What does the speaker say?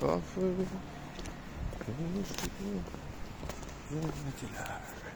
Coffee. Ventilar.